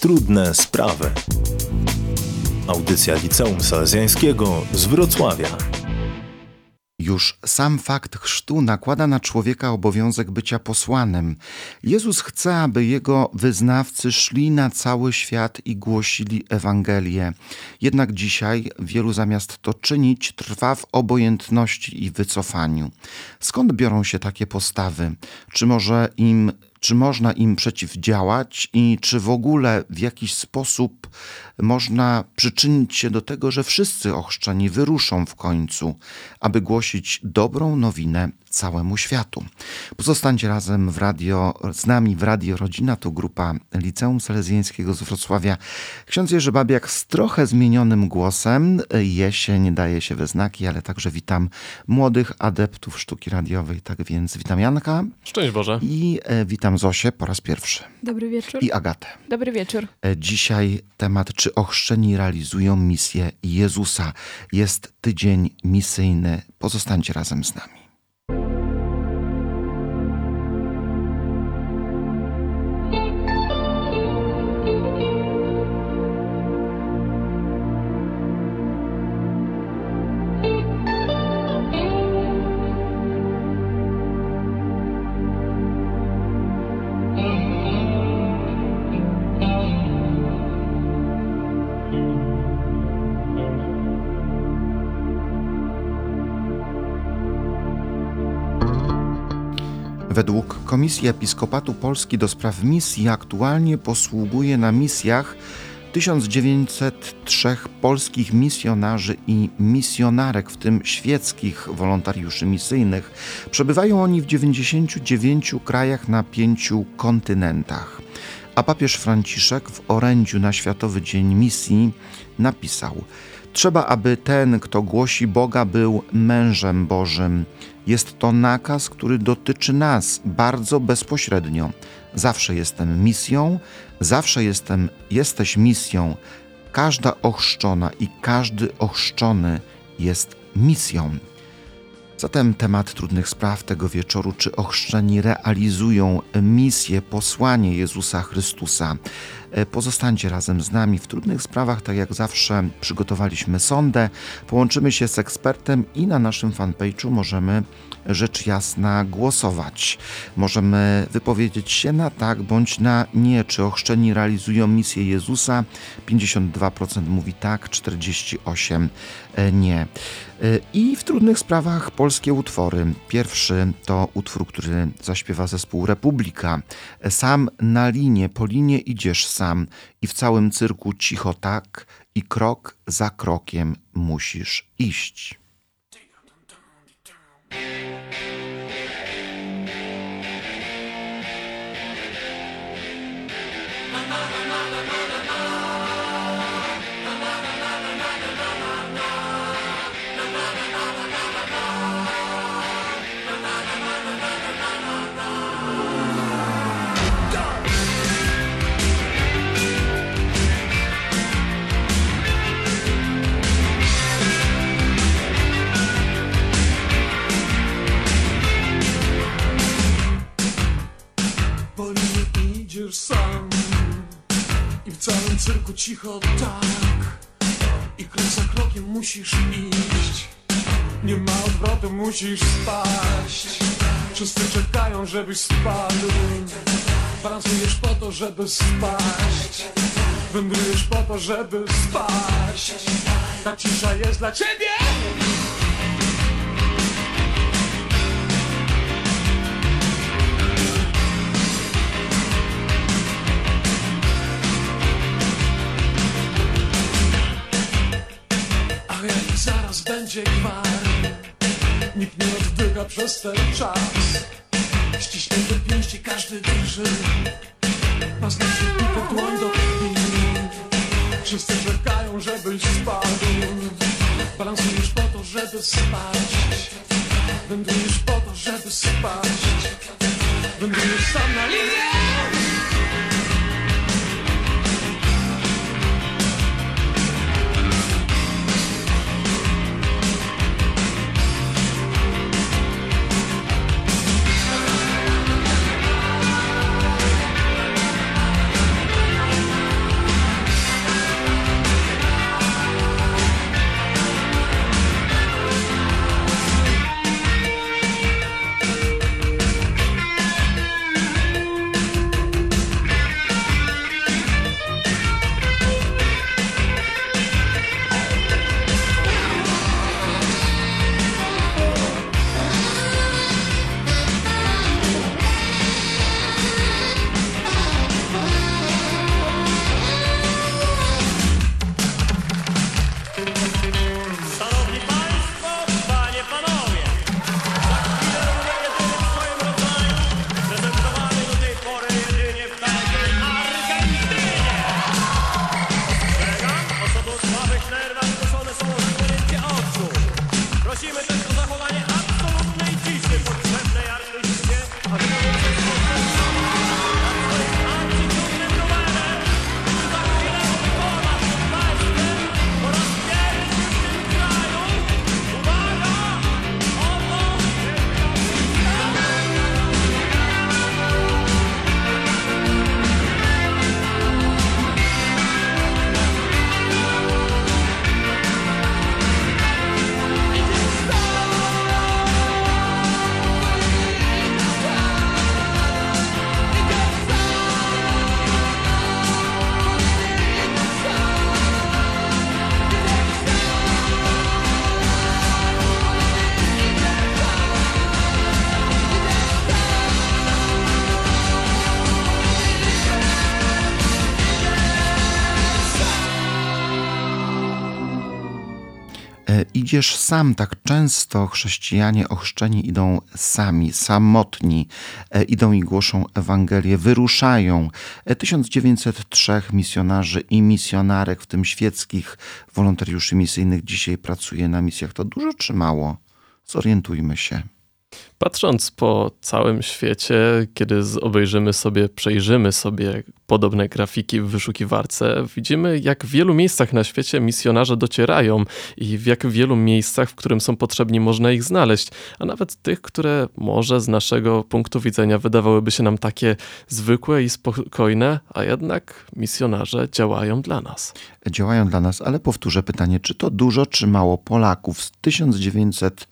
Trudne sprawy. Audycja Liceum Salezjańskiego z Wrocławia. Już sam fakt chrztu nakłada na człowieka obowiązek bycia posłanym. Jezus chce, aby jego wyznawcy szli na cały świat i głosili Ewangelię. Jednak dzisiaj wielu zamiast to czynić, trwa w obojętności i wycofaniu. Skąd biorą się takie postawy? Czy może im czy można im przeciwdziałać i czy w ogóle w jakiś sposób można przyczynić się do tego, że wszyscy ochrzczeni wyruszą w końcu, aby głosić dobrą nowinę całemu światu. Pozostańcie razem w radio, z nami w Radio Rodzina, to grupa Liceum Salezjańskiego z Wrocławia. Ksiądz Jerzy Babiak z trochę zmienionym głosem. Jesień daje się we znaki, ale także witam młodych adeptów sztuki radiowej. Tak więc witam Janka. Szczęść Boże. I e, witam Zosię po raz pierwszy. Dobry wieczór. I Agatę. Dobry wieczór. E, dzisiaj temat, czy ochrzczeni realizują misję Jezusa. Jest tydzień misyjny. Pozostańcie razem z nami. Komisji Episkopatu Polski do spraw misji aktualnie posługuje na misjach 1903 polskich misjonarzy i misjonarek, w tym świeckich wolontariuszy misyjnych. Przebywają oni w 99 krajach na pięciu kontynentach. A papież Franciszek w orędziu na Światowy Dzień Misji napisał: Trzeba, aby ten, kto głosi Boga, był mężem Bożym. Jest to nakaz, który dotyczy nas bardzo bezpośrednio. Zawsze jestem misją, zawsze jestem, jesteś misją. Każda ochrzczona i każdy ochrzczony jest misją. Zatem temat trudnych spraw tego wieczoru, czy ochrzczeni realizują misję, posłanie Jezusa Chrystusa. Pozostańcie razem z nami w trudnych sprawach, tak jak zawsze przygotowaliśmy sondę, połączymy się z ekspertem i na naszym fanpage'u możemy rzecz jasna głosować. Możemy wypowiedzieć się na tak bądź na nie, czy ochrzczeni realizują misję Jezusa. 52% mówi tak, 48% nie. I w trudnych sprawach polskie utwory. Pierwszy to utwór, który zaśpiewa zespół Republika. Sam na linie, po linie idziesz sam i w całym cyrku cicho tak i krok za krokiem musisz iść. Sam cyrku cicho tak. I krok za krokiem musisz iść. Nie ma odwrotu, musisz spaść. Wszyscy czekają, żebyś spadł. Balansujesz po to, żeby spaść. Wędrujesz po to, żeby spaść. Ta cisza jest dla ciebie będzie gwar. Nikt nie oddycha przez ten czas. Ściśnięte pięści każdy drży. Paznokcie w dłoń do krwi. Wszyscy czekają, żebyś spadł. Balansujesz po to, żeby spać. Wędrujesz po to, żeby spać. Wędrujesz sam na linię idziesz sam, tak często chrześcijanie ochrzczeni idą sami, samotni, e, idą i głoszą Ewangelię, wyruszają. 1903 e, misjonarzy i misjonarek, w tym świeckich wolontariuszy misyjnych, dzisiaj pracuje na misjach. To dużo czy mało? Zorientujmy się. Patrząc po całym świecie, kiedy obejrzymy sobie, przejrzymy sobie podobne grafiki w wyszukiwarce, widzimy, jak w wielu miejscach na świecie misjonarze docierają i w jak wielu miejscach, w którym są potrzebni, można ich znaleźć, a nawet tych, które może z naszego punktu widzenia wydawałyby się nam takie zwykłe i spokojne, a jednak misjonarze działają dla nas. Działają dla nas, ale powtórzę pytanie, czy to dużo, czy mało Polaków z 1900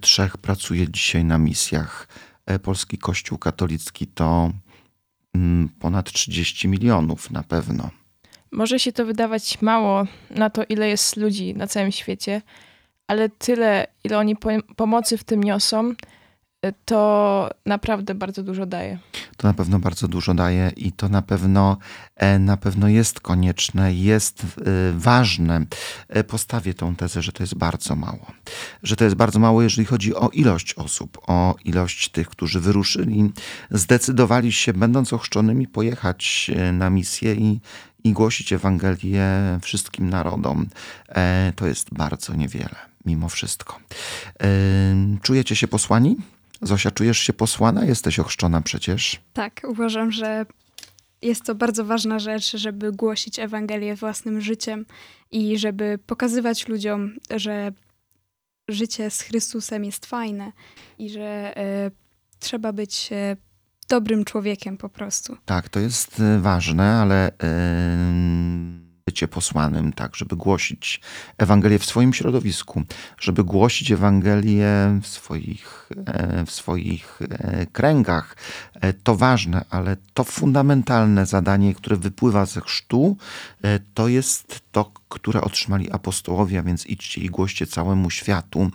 trzech pracuje dzisiaj na misjach. E, polski Kościół katolicki to mm, ponad 30 milionów na pewno. Może się to wydawać mało na to, ile jest ludzi na całym świecie, ale tyle, ile oni pomocy w tym niosą, to naprawdę bardzo dużo daje. To na pewno bardzo dużo daje i to na pewno, e, na pewno jest konieczne, jest e, ważne. E, postawię tą tezę, że to jest bardzo mało. Że to jest bardzo mało, jeżeli chodzi o ilość osób, o ilość tych, którzy wyruszyli, zdecydowali się, będąc ochrzczonymi, pojechać na misję i, i głosić Ewangelię wszystkim narodom. To jest bardzo niewiele, mimo wszystko. Czujecie się posłani? Zosia, czujesz się posłana? Jesteś ochrzczona przecież. Tak, uważam, że jest to bardzo ważna rzecz, żeby głosić Ewangelię własnym życiem i żeby pokazywać ludziom, że życie z Chrystusem jest fajne i że y, trzeba być y, dobrym człowiekiem po prostu. Tak, to jest e, ważne, ale. Bycie posłanym, tak, żeby głosić Ewangelię w swoim środowisku, żeby głosić Ewangelię w swoich, e, w swoich e, kręgach. E, to ważne, ale to fundamentalne zadanie, które wypływa ze chrztu, to jest to, które otrzymali apostołowie, a więc idźcie i głoście całemu światu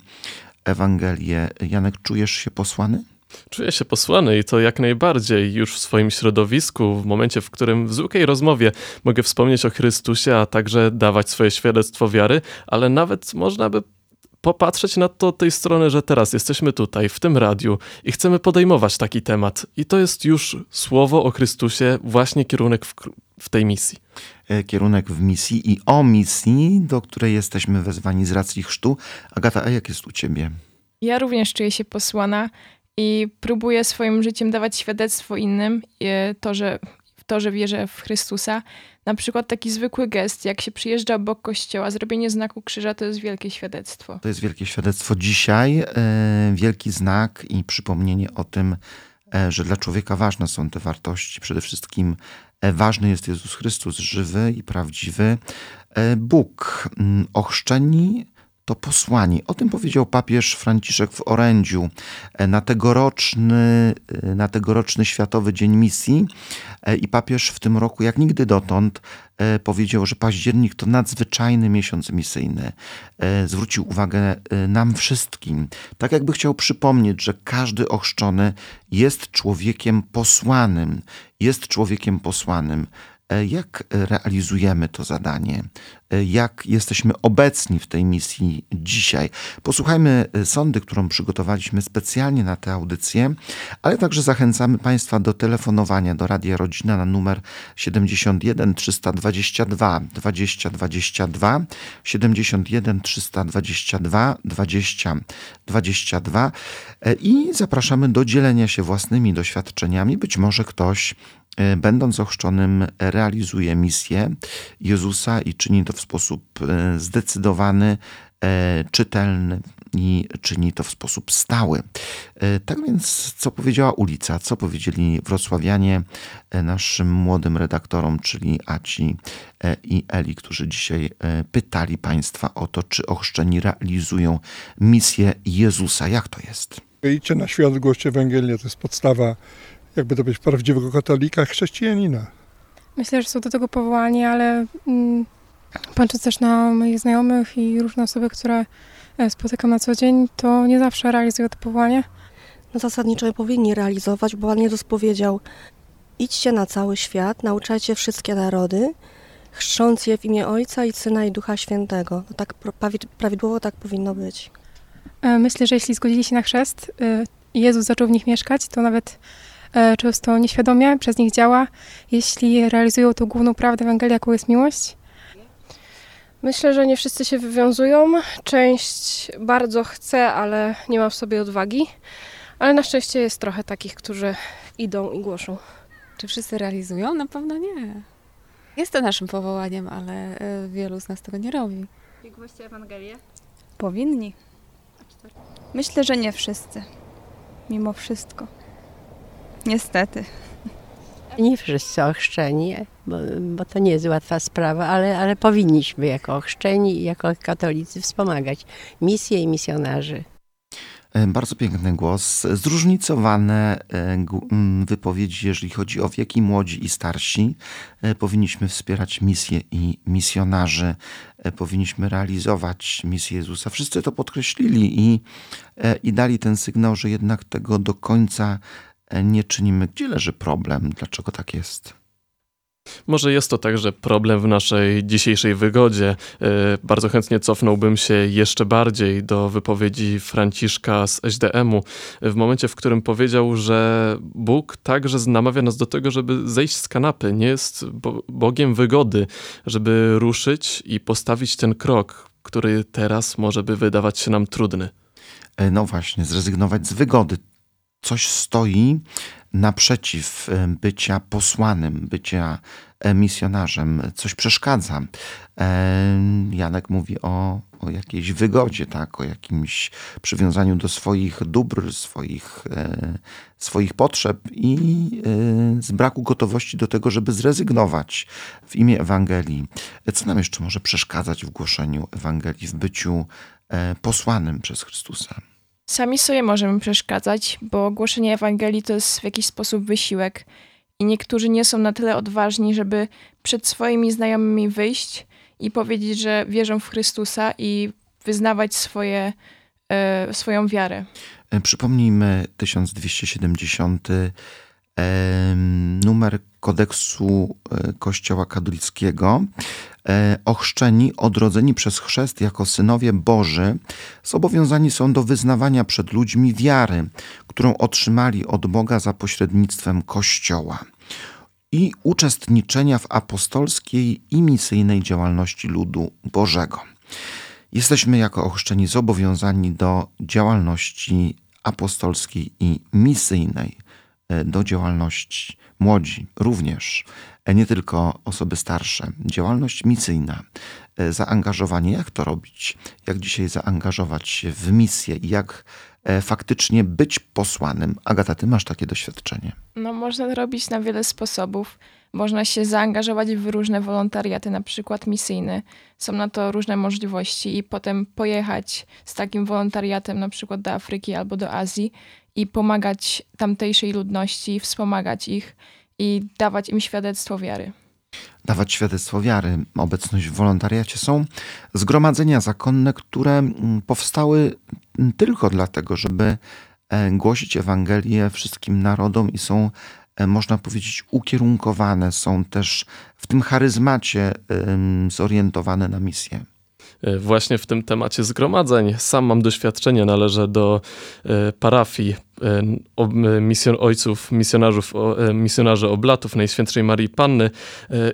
Ewangelię. Janek, czujesz się posłany? Czuję się posłany i to jak najbardziej już w swoim środowisku, w momencie, w którym w zwykłej rozmowie mogę wspomnieć o Chrystusie, a także dawać swoje świadectwo wiary, ale nawet można by popatrzeć na to tej strony, że teraz jesteśmy tutaj, w tym radiu i chcemy podejmować taki temat. I to jest już słowo o Chrystusie, właśnie kierunek w, w tej misji. E, kierunek w misji i o misji, do której jesteśmy wezwani z racji chrztu. Agata, a jak jest u ciebie? Ja również czuję się posłana i próbuję swoim życiem dawać świadectwo innym, to, że, to, że wierzę w Chrystusa. Na przykład taki zwykły gest, jak się przyjeżdża obok kościoła, zrobienie znaku krzyża to jest wielkie świadectwo. To jest wielkie świadectwo dzisiaj, e, wielki znak i przypomnienie o tym, e, że dla człowieka ważne są te wartości. Przede wszystkim e, ważny jest Jezus Chrystus, żywy i prawdziwy Bóg. Ochrzczeni to posłanie. O tym powiedział papież Franciszek w orędziu e, na tegoroczny, e, na tegoroczny Światowy Dzień Misji. E, I papież w tym roku, jak nigdy dotąd, powiedział, że październik to nadzwyczajny miesiąc misyjny. Zwrócił uwagę nam wszystkim. Tak jakby chciał przypomnieć, że każdy ochrzczony jest człowiekiem posłanym. Jest człowiekiem posłanym. E, jak realizujemy to zadanie? E, jak jesteśmy obecni w tej misji dzisiaj? Posłuchajmy e, sądy, którą przygotowaliśmy specjalnie na tę audycję, ale także zachęcamy Państwa do telefonowania do Radia Rodzina na numer 71 322 20 22 71 322 20 22 i zapraszamy do dzielenia się własnymi doświadczeniami. Być może ktoś będąc ochrzczonym, realizuje misję Jezusa i czyni to w sposób e, zdecydowany, e, czytelny i czyni to w sposób stały. Tak więc, co powiedziała ulica, co powiedzieli wrocławianie naszym młodym redaktorom, czyli Aci i Eli, którzy dzisiaj pytali Państwa o to, czy ochrzczeni realizują misję Jezusa. Jak to jest? Idźcie na świat, głoście Ewangelię, to jest podstawa jakby to być prawdziwego katolika, chrześcijanina. Myślę, że są do tego powołani, ale mm, patrząc też na moich znajomych i różne osoby, które e, spotykam na co dzień, to nie zawsze realizują to powołanie. No zasadniczo powinni realizować, bo Pan Jezus powiedział idźcie na cały świat, nauczajcie wszystkie narody chrząc je w imię Ojca i Syna i Ducha Świętego. No tak prawidłowo tak powinno być. E, myślę, że jeśli zgodzili się na chrzest e, i Jezus zaczął w nich mieszkać, to nawet często nieświadomie przez nich działa, jeśli realizują tą główną prawdę Ewangelii, jaką jest miłość. Myślę, że nie wszyscy się wywiązują. Część bardzo chce, ale nie ma w sobie odwagi. Ale na szczęście jest trochę takich, którzy idą i głoszą. Czy wszyscy realizują? Na pewno nie. Jest to naszym powołaniem, ale wielu z nas tego nie robi. I głoście Ewangelię? Powinni. Myślę, że nie wszyscy. Mimo wszystko. Niestety. Nie wszyscy ochrzczeni, bo, bo to nie jest łatwa sprawa, ale, ale powinniśmy jako ochrzczeni i jako katolicy wspomagać misję i misjonarzy. E, bardzo piękny głos, zróżnicowane e, wypowiedzi, jeżeli chodzi o wieki młodzi i starsi. E, powinniśmy wspierać misję i misjonarzy, powinniśmy realizować misję Jezusa. Wszyscy to podkreślili i, i dali ten sygnał, że jednak tego do końca nie czynimy. Gdzie leży problem? Dlaczego tak jest? Może jest to także problem w naszej dzisiejszej wygodzie. E, bardzo chętnie cofnąłbym się jeszcze bardziej do wypowiedzi Franciszka z SDM-u, w momencie, w którym powiedział, że Bóg także namawia nas do tego, żeby zejść z kanapy. Nie jest Bogiem wygody, żeby ruszyć i postawić ten krok, który teraz może by wydawać się nam trudny. E, no właśnie, zrezygnować z wygody. Coś stoi naprzeciw e, bycia posłanym, bycia e, misjonarzem, coś przeszkadza. E, Janek mówi o, o jakiejś wygodzie, tak? o jakimś przywiązaniu do swoich dóbr, swoich, swoich potrzeb i z braku gotowości do tego, żeby zrezygnować w imię Ewangelii. Co nam jeszcze może przeszkadzać w głoszeniu Ewangelii, w byciu posłanym przez Chrystusa? Sami sobie możemy przeszkadzać, bo głoszenie Ewangelii to jest w jakiś sposób wysiłek i niektórzy nie są na tyle odważni, żeby przed swoimi znajomymi wyjść i powiedzieć, że wierzą w Chrystusa i wyznawać swoje, e, swoją wiarę. E, przypomnijmy 1270 numer kodeksu e, Kościoła katolickiego. E, ochrzczeni, odrodzeni przez chrzest jako synowie Boży, zobowiązani są do wyznawania przed ludźmi wiary, którą otrzymali od Boga za pośrednictwem Kościoła i uczestniczenia w apostolskiej i misyjnej działalności ludu Bożego. Jesteśmy jako ochrzczeni zobowiązani do działalności apostolskiej i misyjnej do działalności. Młodzi również, e, nie tylko osoby starsze. Działalność misyjna, e, zaangażowanie, jak to robić, jak dzisiaj zaangażować się w misję i jak faktycznie być posłanym. Agata, ty masz takie doświadczenie. No, można to robić na wiele sposobów. Można się zaangażować w różne wolontariaty, na przykład misyjne. Są na to różne możliwości i potem pojechać z takim wolontariatem na przykład do Afryki albo do Azji i pomagać tamtejszej ludności, wspomagać ich i dawać im świadectwo wiary. Dawać świadectwo wiary. Obecność w wolontariacie są zgromadzenia zakonne, które mm, powstały tylko dlatego, żeby e, głosić Ewangelię wszystkim narodom i są, e, można powiedzieć, ukierunkowane, są też w tym charyzmacie zorientowane na misję. E, właśnie w tym temacie zgromadzeń. Sam mam doświadczenie, należę do e, parafii e, misjon, ojców, misjonarzów, misjonarzy oblatów Najświętszej Marii Panny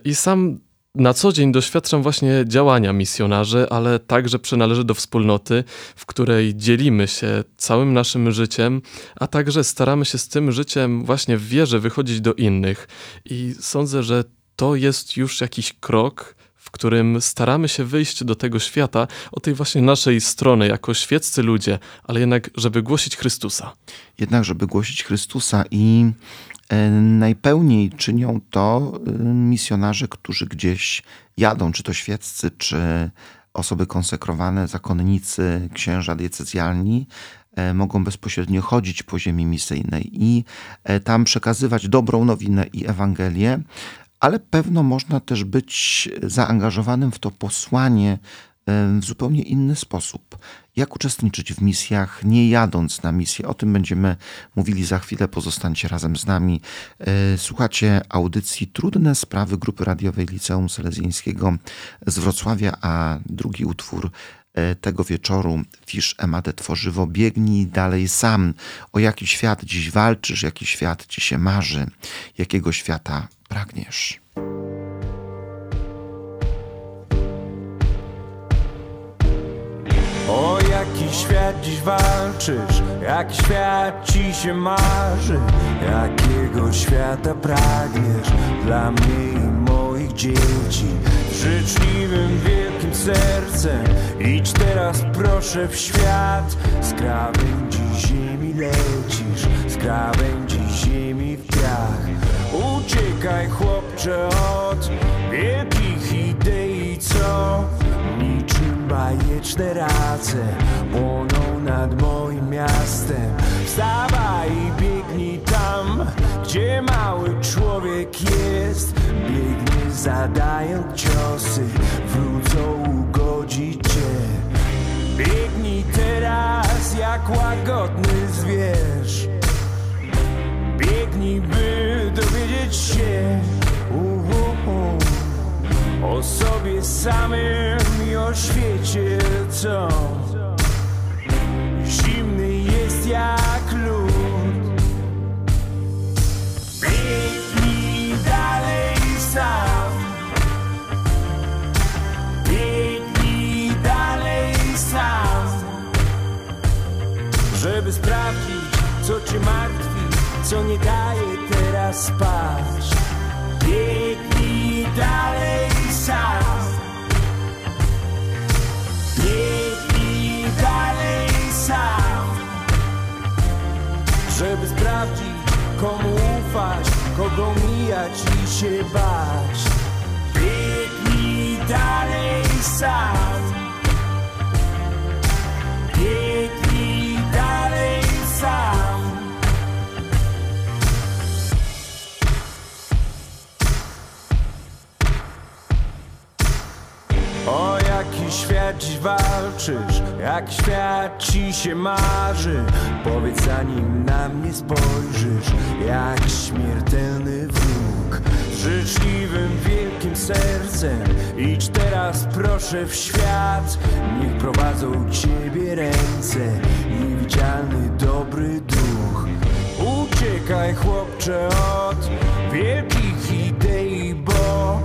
i sam na co dzień doświadczam właśnie działania misjonarzy, ale także przynależę do wspólnoty, w której dzielimy się całym naszym życiem, a także staramy się z tym życiem właśnie w wierze wychodzić do innych. I sądzę, że to jest już jakiś krok w którym staramy się wyjść do tego świata od tej właśnie naszej strony, jako świeccy ludzie, ale jednak, żeby głosić Chrystusa. Jednak, żeby głosić Chrystusa i e, najpełniej czynią to e, misjonarze, którzy gdzieś jadą, czy to świeccy, czy osoby konsekrowane, zakonnicy, księża diecezjalni, e, mogą bezpośrednio chodzić po ziemi misyjnej i tam przekazywać dobrą nowinę i Ewangelię, ale pewno można też być zaangażowanym w to posłanie w zupełnie inny sposób. Jak uczestniczyć w misjach, nie jadąc na misję? O tym będziemy mówili za chwilę. Pozostańcie razem z nami. E, słuchacie audycji Trudne Sprawy Grupy Radiowej Liceum Selezjańskiego z Wrocławia, a drugi utwór tego wieczoru Fisz Emadę Tworzywo Biegnij dalej sam. O jaki świat dziś walczysz, jaki świat ci się marzy, jakiego świata pragniesz? O jaki świat dziś walczysz, jaki świat ci się marzy, jakiego świata pragniesz dla mnie i moich dzieci. Życzliwym, wielkim sercem idź teraz proszę w świat, z krawędzi ziemi lecisz, z krawędzi ziemi w piach. Uciekaj chłopcze od wielkich idei, co niczym bajeczne race płoną nad moim miastem. Wstawaj i biegnij tam, gdzie mały człowiek jest. Biegnie zadając ciosy, wrócą ugodzić cię. Biegnij teraz jak łagodny zwierz. Biegnij, by dowiedzieć się o sobie samym i o świecie, co zimny jest jak się bać. Biegnij dalej sam. Biegnij dalej sam. O jaki świat dziś walczysz, jak świat ci się marzy Powiedz zanim na mnie spojrzysz, jak śmiertelny wróg życzliwym, wielkim sercem. Idź teraz proszę w świat. Niech prowadzą ciebie ręce, niewidzialny dobry duch. Uciekaj chłopcze od wielkich idei, bo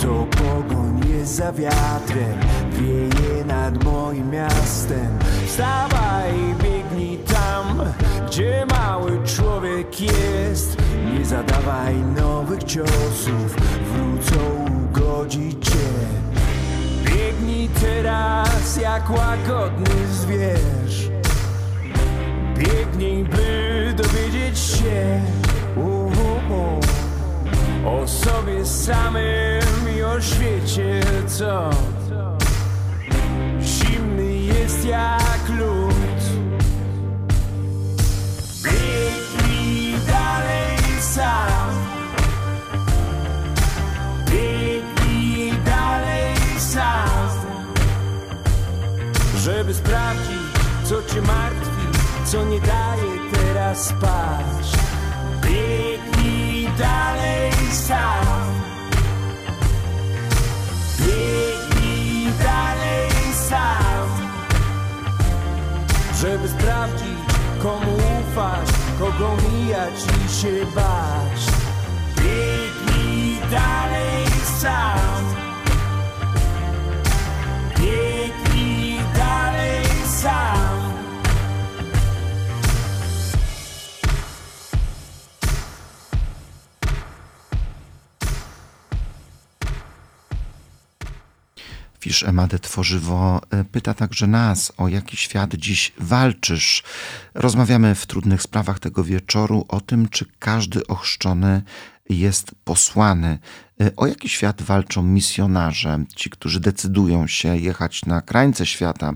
to pogoń jest za wiatrem. Wieje nad moim miastem. Wstawaj i biegnij Gdzie mały człowiek jest. Nie zadawaj nowych ciosów Wrócą ugodzić cię. Biegnij teraz jak łagodny zwierz. Biegnij by dowiedzieć się. Uh, uh, uh o sobie samym i o świecie, co? Zimny jest jak co cię martwi, co nie daje teraz spać. Biegnij dalej sam. Biegnij dalej sam. Żeby sprawdzić, komu ufać, kogo mijać i się bać. Biegnij dalej sam. Fisz Emadę Tworzywo e, pyta także nas, o jaki świat dziś walczysz. Rozmawiamy w trudnych sprawach tego wieczoru o tym, czy każdy ochrzczony jest posłany. E, O jaki świat walczą misjonarze, ci, którzy decydują się jechać na krańce świata,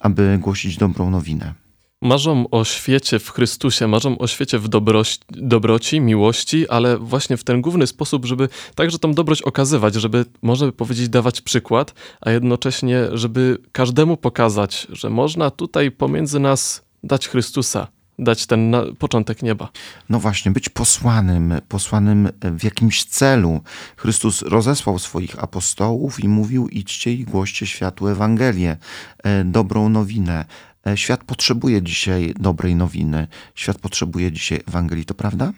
aby głosić dobrą nowinę? Marzą o świecie w Chrystusie, marzą o świecie w dobroci, dobroci, miłości, ale właśnie w ten główny sposób, żeby także tą dobroć okazywać, żeby, można powiedzieć, dawać przykład, a jednocześnie, żeby każdemu pokazać, że można tutaj pomiędzy nas dać Chrystusa, dać ten początek nieba. No właśnie, być posłanym, posłanym w jakimś celu. Chrystus rozesłał swoich apostołów i mówił: idźcie i głoście światu Ewangelię, e, dobrą nowinę. E, świat potrzebuje dzisiaj dobrej nowiny. Świat potrzebuje dzisiaj Ewangelii, to prawda?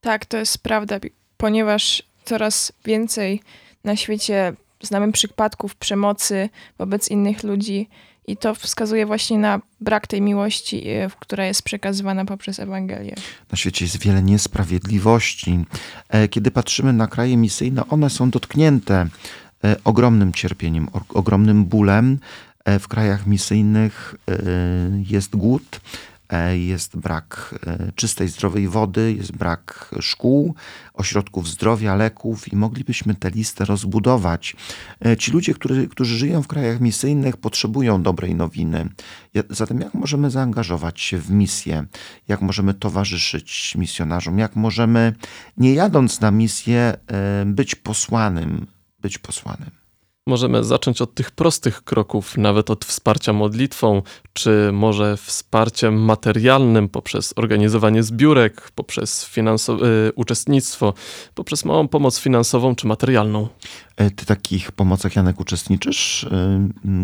Tak, to jest prawda, ponieważ coraz więcej na świecie znamy przypadków przemocy wobec innych ludzi i to wskazuje właśnie na brak tej miłości, e, która jest przekazywana poprzez Ewangelię. Na świecie jest wiele niesprawiedliwości. E, kiedy patrzymy na kraje misyjne, one są dotknięte ogromnym cierpieniem, ogromnym bólem, w krajach misyjnych e, jest głód, e, jest brak czystej, zdrowej wody, jest brak szkół, ośrodków zdrowia, leków i moglibyśmy tę listę rozbudować. Ci ludzie, którzy, którzy żyją w krajach misyjnych, potrzebują dobrej nowiny. Zatem jak możemy zaangażować się w misję? Jak możemy towarzyszyć misjonarzom? Jak możemy, nie jadąc na misję, być posłanym? Być posłanym. Możemy zacząć od tych prostych kroków, nawet od wsparcia modlitwą, czy może wsparciem materialnym poprzez organizowanie zbiórek, poprzez y, uczestnictwo, poprzez małą pomoc finansową czy materialną. E, ty takich pomocach, Janek, uczestniczysz, y,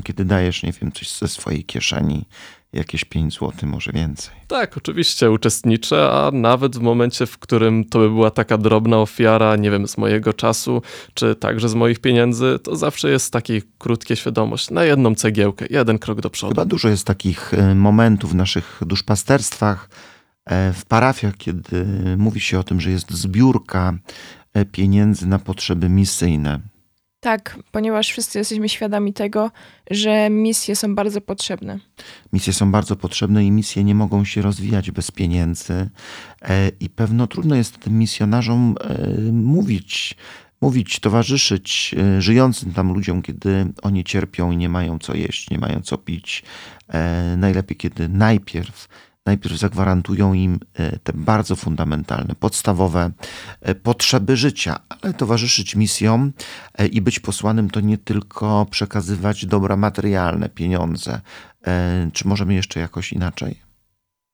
kiedy dajesz, nie wiem, coś ze swojej kieszeni, jakieś 5 zł, może więcej. Tak, oczywiście uczestniczę, a nawet w momencie, w którym to by była taka drobna ofiara, nie wiem, z mojego czasu, czy także z moich pieniędzy, to zawsze jest taki krótkie świadomość na jedną cegiełkę, jeden krok do przodu. Chyba dużo jest takich e, momentów w naszych duszpasterstwach, e, w parafiach, kiedy mówi się o tym, że jest zbiórka e, pieniędzy na potrzeby misyjne. Tak, ponieważ wszyscy jesteśmy świadomi tego, że misje są bardzo potrzebne. Misje są bardzo potrzebne i misje nie mogą się rozwijać bez pieniędzy. E, I pewno trudno jest tym misjonarzom e, mówić, mówić, towarzyszyć e, żyjącym tam ludziom, kiedy oni cierpią i nie mają co jeść, nie mają co pić. Najlepiej, kiedy najpierw najpierw zagwarantują im e, te bardzo fundamentalne, podstawowe e, potrzeby życia, ale towarzyszyć misjom e, i być posłanym to nie tylko przekazywać dobra materialne, pieniądze. Czy możemy jeszcze jakoś inaczej?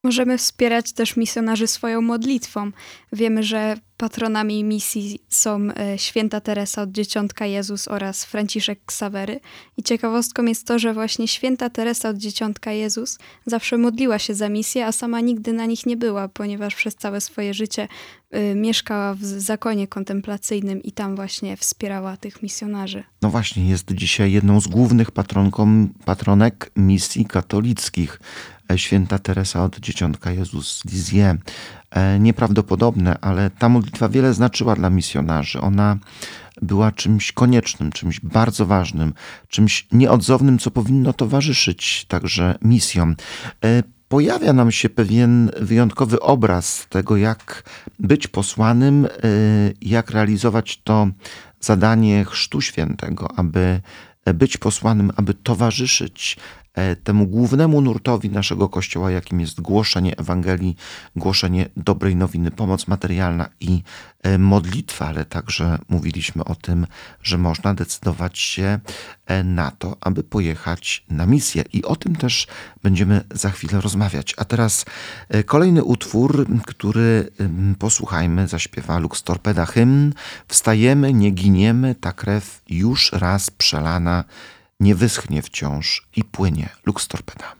Możemy wspierać też misjonarzy swoją modlitwą. Wiemy, że patronami misji są e, święta Teresa od Dzieciątka Jezus oraz Franciszek Ksawery. I ciekawostką jest to, że właśnie święta Teresa od Dzieciątka Jezus zawsze modliła się za misję, a sama nigdy na nich nie była, ponieważ przez całe swoje życie y, mieszkała w zakonie kontemplacyjnym i tam właśnie wspierała tych misjonarzy. No właśnie, jest dzisiaj jedną z głównych patronek misji katolickich. E, święta Teresa od Dzieciątka Jezus z Lisieux. E, nieprawdopodobne, ale ta modlitwa wiele znaczyła dla misjonarzy. Ona była czymś koniecznym, czymś bardzo ważnym, czymś nieodzownym, co powinno towarzyszyć także misjom. E, pojawia nam się pewien wyjątkowy obraz tego, jak być posłanym, jak realizować to zadanie Chrztu Świętego, aby być posłanym, aby towarzyszyć temu głównemu nurtowi naszego Kościoła, jakim jest głoszenie Ewangelii, głoszenie dobrej nowiny, pomoc materialna i e, modlitwa, ale także mówiliśmy o tym, że można decydować się e, na to, aby pojechać na misję. I o tym też będziemy za chwilę rozmawiać. A teraz kolejny utwór, który posłuchajmy, zaśpiewa Lux Torpeda hymn. Wstajemy, nie giniemy, ta krew już raz przelana nie wyschnie wciąż i płynie Lux Torpeda.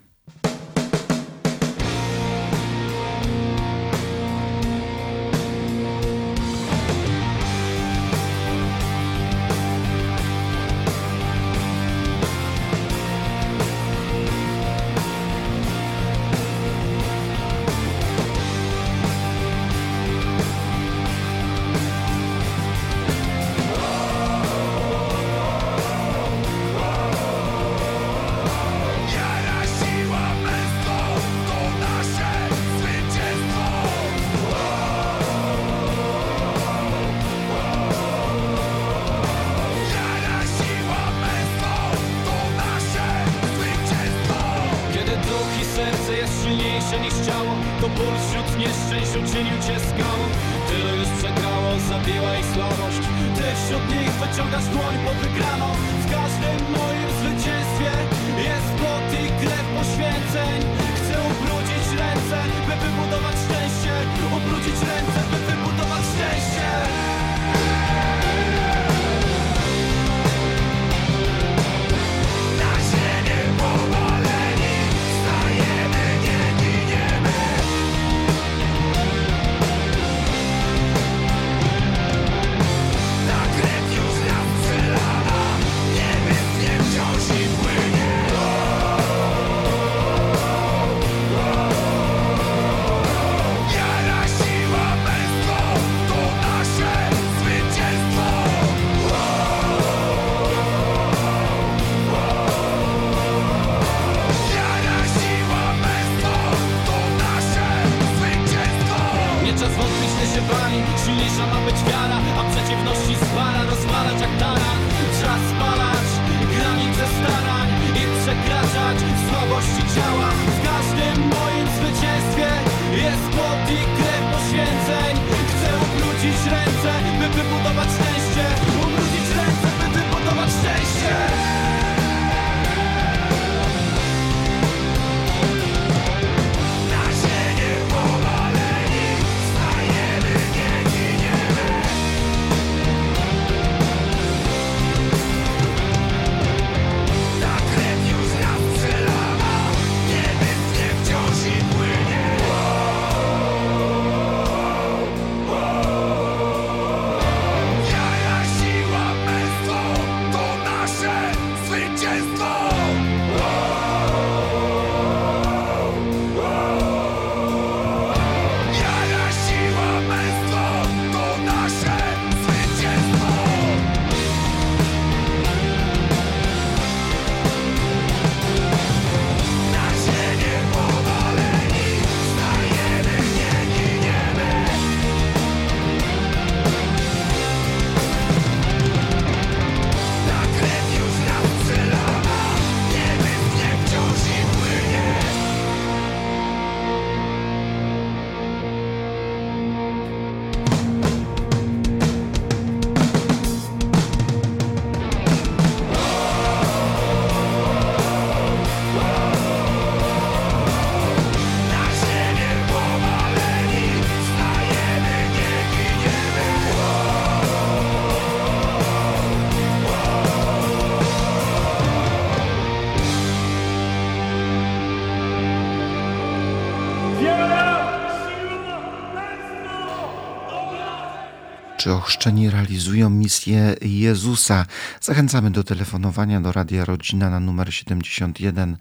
Czy ochrzczeni realizują misję Jezusa? Zachęcamy do telefonowania do Radia Rodzina na numer 71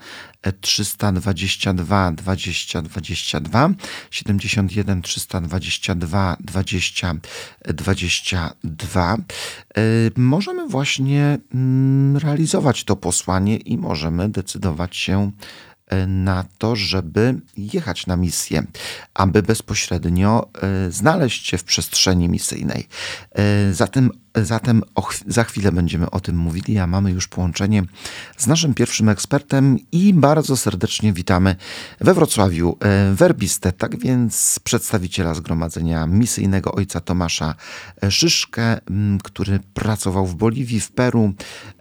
322 20 22 71 322 20 22. Y, Możemy właśnie mm, realizować to posłanie i możemy decydować się na to, żeby jechać na misję, aby bezpośrednio y, znaleźć się w przestrzeni misyjnej. Y, Zatem, zatem za chwilę będziemy o tym mówili, a mamy już połączenie z naszym pierwszym ekspertem i bardzo serdecznie witamy we Wrocławiu y, werbistę, tak więc przedstawiciela Zgromadzenia Misyjnego Ojca Tomasza Szyszkę, m, który pracował w Boliwii, w Peru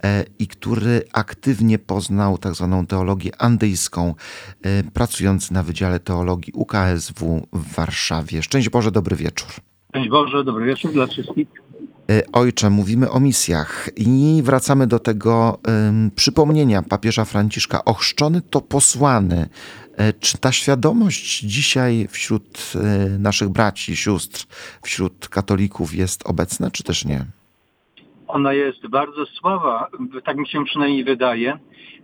e, i który aktywnie poznał tak zwaną teologię andyjską, e, pracujący na Wydziale Teologii UKSW w Warszawie. Szczęść Boże, dobry wieczór. Szczęść Boże, dobry wieczór dla wszystkich. E, Ojcze, mówimy o misjach i wracamy do tego ym, przypomnienia papieża Franciszka. Ochrzczony to posłany. E, Czy ta świadomość dzisiaj wśród e, naszych braci, sióstr, wśród katolików jest obecna, czy też nie? Ona jest bardzo słaba, tak mi się przynajmniej wydaje.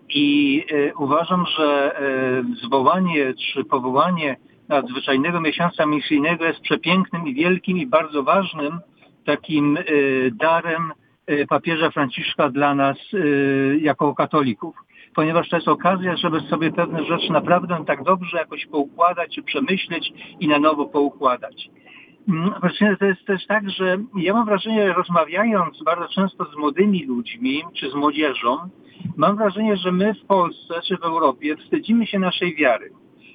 I uważam, że e, zwołanie czy powołanie nadzwyczajnego miesiąca misyjnego jest przepięknym i wielkim i bardzo ważnym takim e, darem e, papieża Franciszka dla nas e, jako katolików. Ponieważ to jest okazja, żeby sobie pewne rzeczy naprawdę tak dobrze jakoś poukładać, czy przemyśleć i na nowo poukładać. Mm, to jest też tak, że ja mam wrażenie, rozmawiając bardzo często z młodymi ludźmi czy z młodzieżą, mam wrażenie, że my w Polsce czy w Europie wstydzimy się naszej wiary.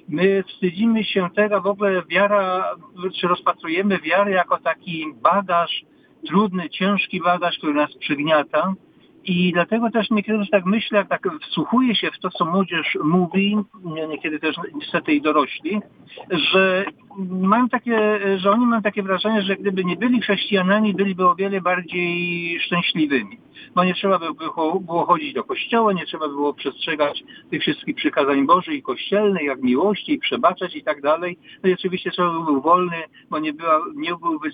My wstydzimy się tego, w ogóle wiara, czy rozpatrujemy wiarę jako taki bagaż, trudny, ciężki bagaż, który nas przygniata. I dlatego też niekiedy tak myślę, tak wsłuchuję się w to, co młodzież mówi, niekiedy też niestety i dorośli, że mają takie, że oni mają takie wrażenie, że gdyby nie byli chrześcijanami, byliby o wiele bardziej szczęśliwymi. Bo nie trzeba by było chodzić do kościoła, nie trzeba było przestrzegać tych wszystkich przykazań Bożych i kościelnych, jak miłości i przebaczać i tak dalej. No i oczywiście trzeba by był wolny, bo nie, była, nie byłby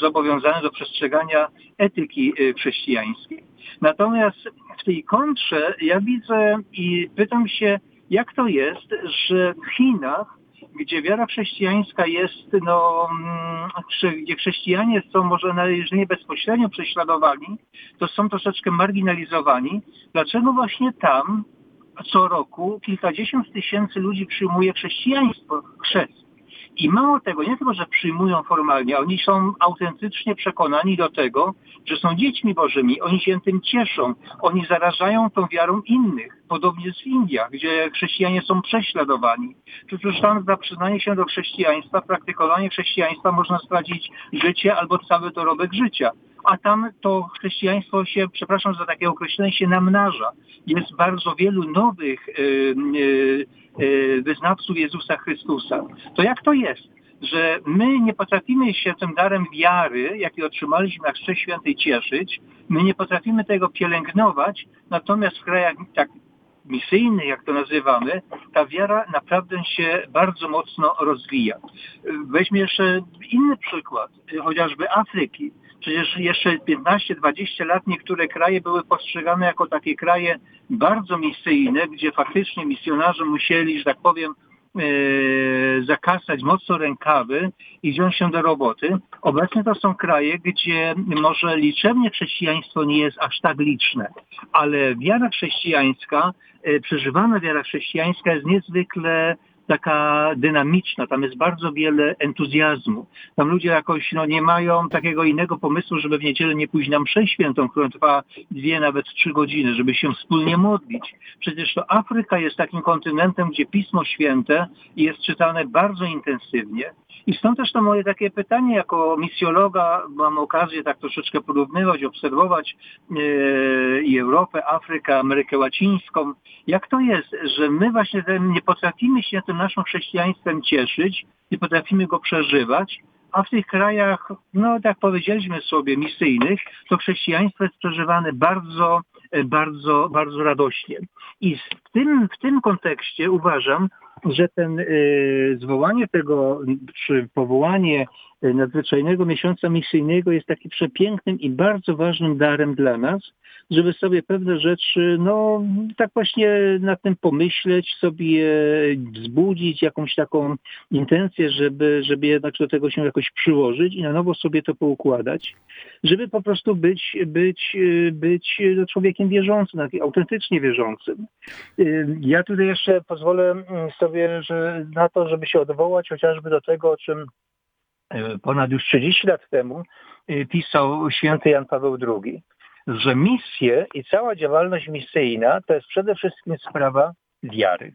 zobowiązany do przestrzegania etyki y, chrześcijańskiej. Natomiast w tej kontrze ja widzę i pytam się, jak to jest, że w Chinach gdzie wiara chrześcijańska jest, no, mm, gdzie chrześcijanie są może nawet nie bezpośrednio prześladowani, to są troszeczkę marginalizowani. Dlaczego właśnie tam co roku kilkadziesiąt tysięcy ludzi przyjmuje chrześcijaństwo, chrzest? I mało tego, nie tylko, że przyjmują formalnie, oni są autentycznie przekonani do tego, że są dziećmi Bożymi, oni się tym cieszą, oni zarażają tą wiarą innych. Podobnie w Indiach, gdzie chrześcijanie są prześladowani. Przecież tam za przyznanie się do chrześcijaństwa, praktykowanie chrześcijaństwa można stracić życie albo cały dorobek życia a tam to chrześcijaństwo się, przepraszam za takie określenie, się namnaża. Jest bardzo wielu nowych y, y, y, wyznawców Jezusa Chrystusa. To jak to jest? że my nie potrafimy się tym darem wiary, jaki otrzymaliśmy jak Chrzest Świętej cieszyć, my nie potrafimy tego pielęgnować, natomiast w krajach tak misyjnych, jak to nazywamy, ta wiara naprawdę się bardzo mocno rozwija. Weźmy jeszcze inny przykład, chociażby Afryki. Przecież jeszcze 15-20 lat niektóre kraje były postrzegane jako takie kraje bardzo misyjne, gdzie faktycznie misjonarze musieli, że tak powiem, e, zakasać mocno rękawy i wziąć się do roboty. Obecnie to są kraje, gdzie może liczebnie chrześcijaństwo nie jest aż tak liczne, ale wiara chrześcijańska, e, przeżywana wiara chrześcijańska jest niezwykle taka dynamiczna, tam jest bardzo wiele entuzjazmu. Tam ludzie jakoś no, nie mają takiego innego pomysłu, żeby w niedzielę nie pójść na mszę świętą, która trwa dwie, nawet trzy godziny, żeby się wspólnie modlić. Przecież to Afryka jest takim kontynentem, gdzie Pismo Święte jest czytane bardzo intensywnie. I stąd też to moje takie pytanie, jako misjologa mam okazję tak troszeczkę porównywać, obserwować yy, i Europę, Afrykę, Amerykę Łacińską. Jak to jest, że my właśnie nie potrafimy się tym naszym chrześcijaństwem cieszyć, nie potrafimy go przeżywać, a w tych krajach, no tak powiedzieliśmy sobie, misyjnych, to chrześcijaństwo jest przeżywane bardzo, bardzo, bardzo radośnie. I w tym, w tym kontekście uważam, że ten y, zwołanie tego, czy powołanie nadzwyczajnego miesiąca misyjnego jest takim przepięknym i bardzo ważnym darem dla nas, żeby sobie pewne rzeczy, no tak właśnie nad tym pomyśleć, sobie wzbudzić jakąś taką intencję, żeby, żeby jednak do tego się jakoś przyłożyć i na nowo sobie to poukładać, żeby po prostu być, być, być człowiekiem wierzącym, autentycznie wierzącym. Ja tutaj jeszcze pozwolę sobie że na to, żeby się odwołać chociażby do tego, o czym ponad już 30 lat temu pisał święty Jan Paweł II że misje i cała działalność misyjna to jest przede wszystkim sprawa wiary.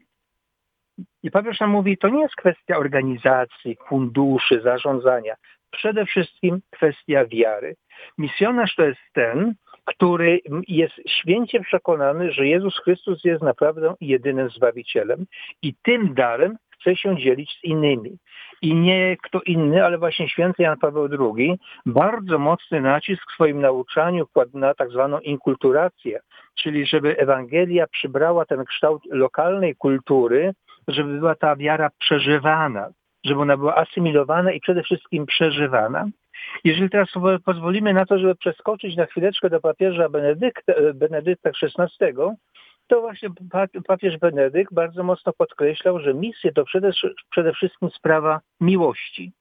I papież nam mówi, to nie jest kwestia organizacji, funduszy, zarządzania. Przede wszystkim kwestia wiary. Misjonarz to jest ten, który jest święcie przekonany, że Jezus Chrystus jest naprawdę jedynym Zbawicielem i tym darem chce się dzielić z innymi i nie kto inny, ale właśnie święty Jan Paweł II bardzo mocny nacisk w swoim nauczaniu kładł na tak zwaną inkulturację, czyli żeby Ewangelia przybrała ten kształt lokalnej kultury, żeby była ta wiara przeżywana, żeby ona była asymilowana i przede wszystkim przeżywana. Jeżeli teraz pozwolimy na to, żeby przeskoczyć na chwileczkę do papieża Benedykta, Benedykta XVI, to właśnie papież Benedykt bardzo mocno podkreślał, że misje to przede, przede wszystkim sprawa miłości.